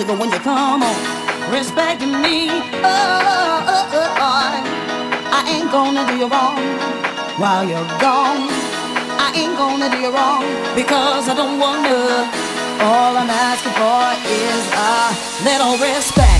sugar when you come on. Respecting me, oh, oh, oh, oh, I ain't gonna do you wrong while you're gone. I ain't gonna do you wrong because I don't wanna. All I'm asking for is a little respect.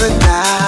True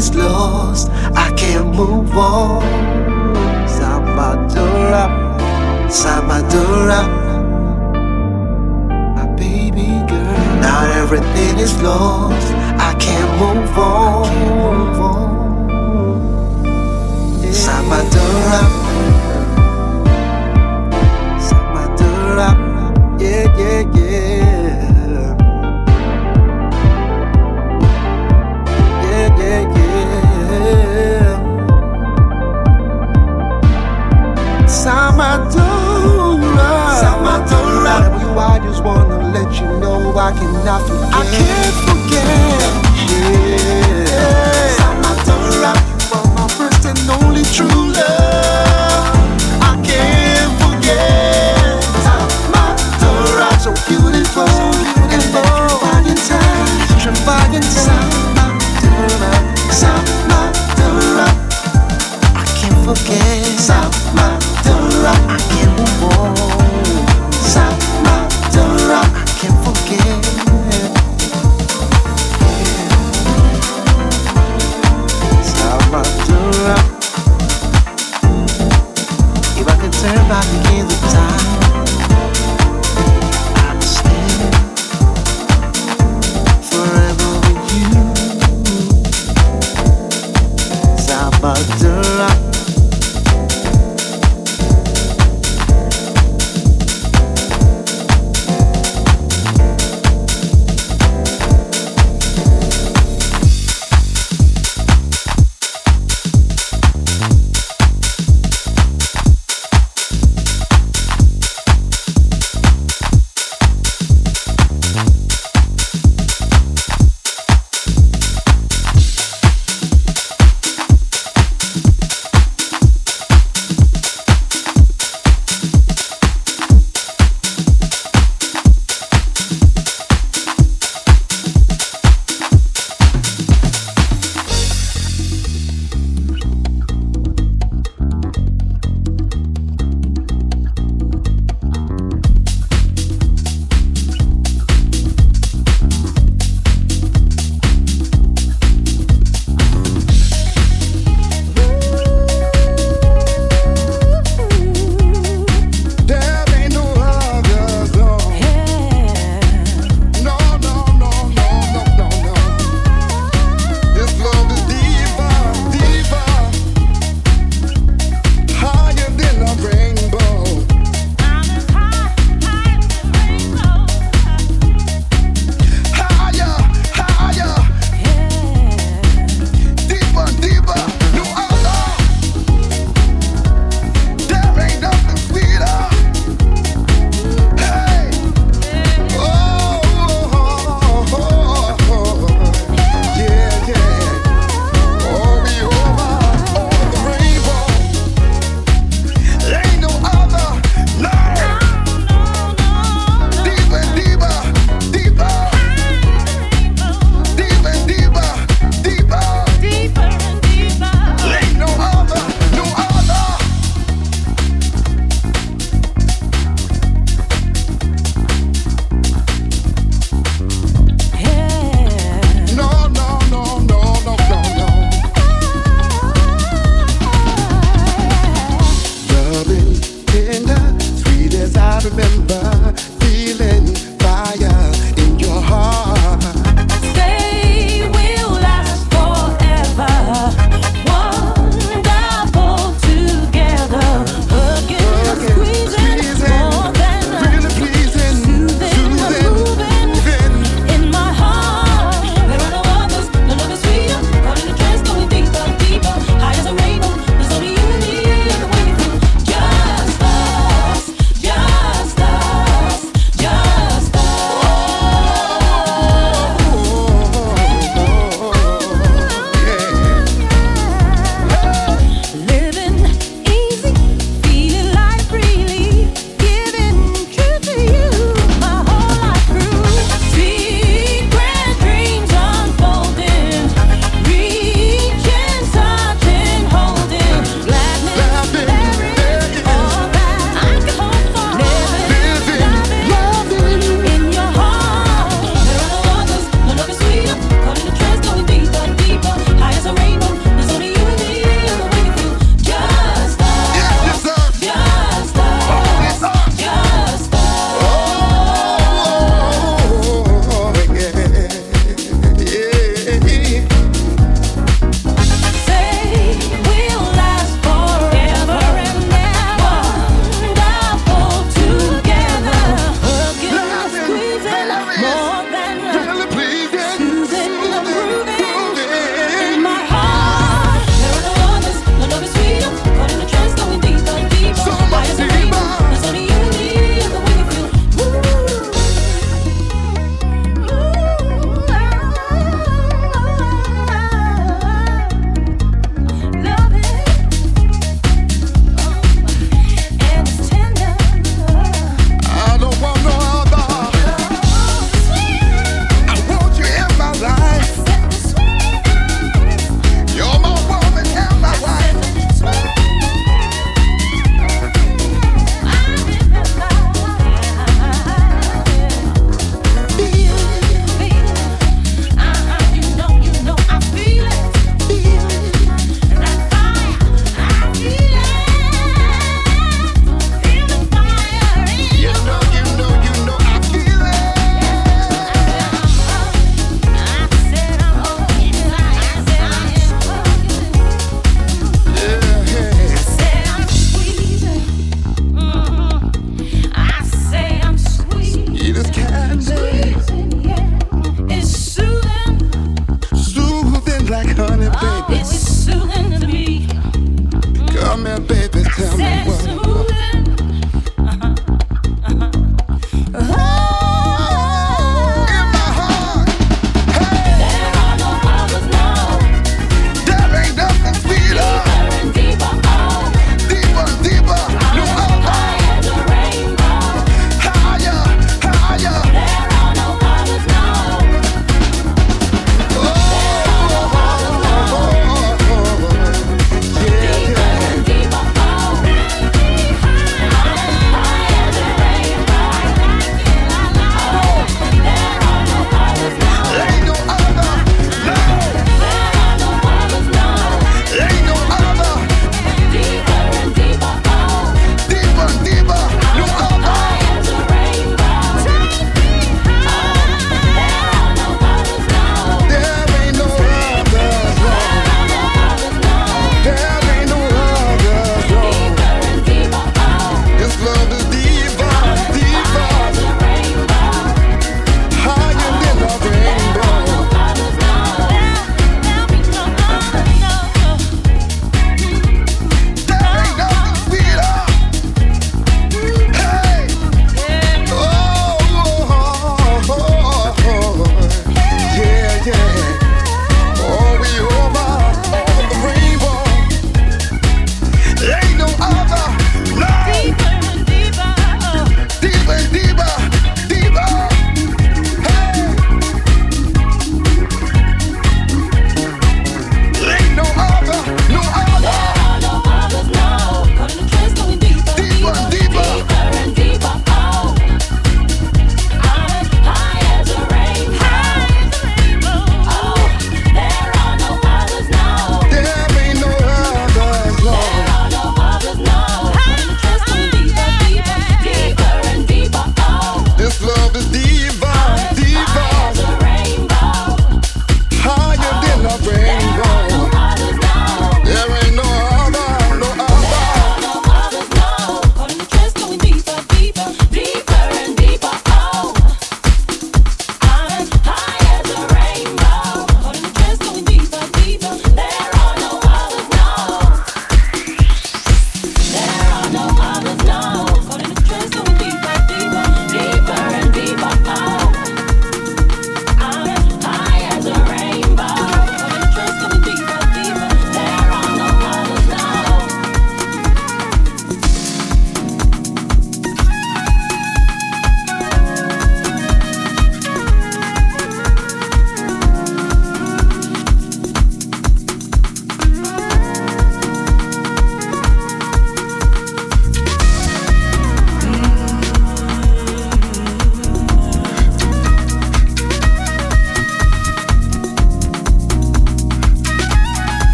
is lost. I can't move on. Samadora, Samadora, my baby girl. Now everything is lost. I can't move on. Samadora, Samadora, yeah, yeah, yeah. Samadora, Samadora. I just wanna let you know I cannot forget. I can't forget. Yeah. Samadora, you are my first and only true love.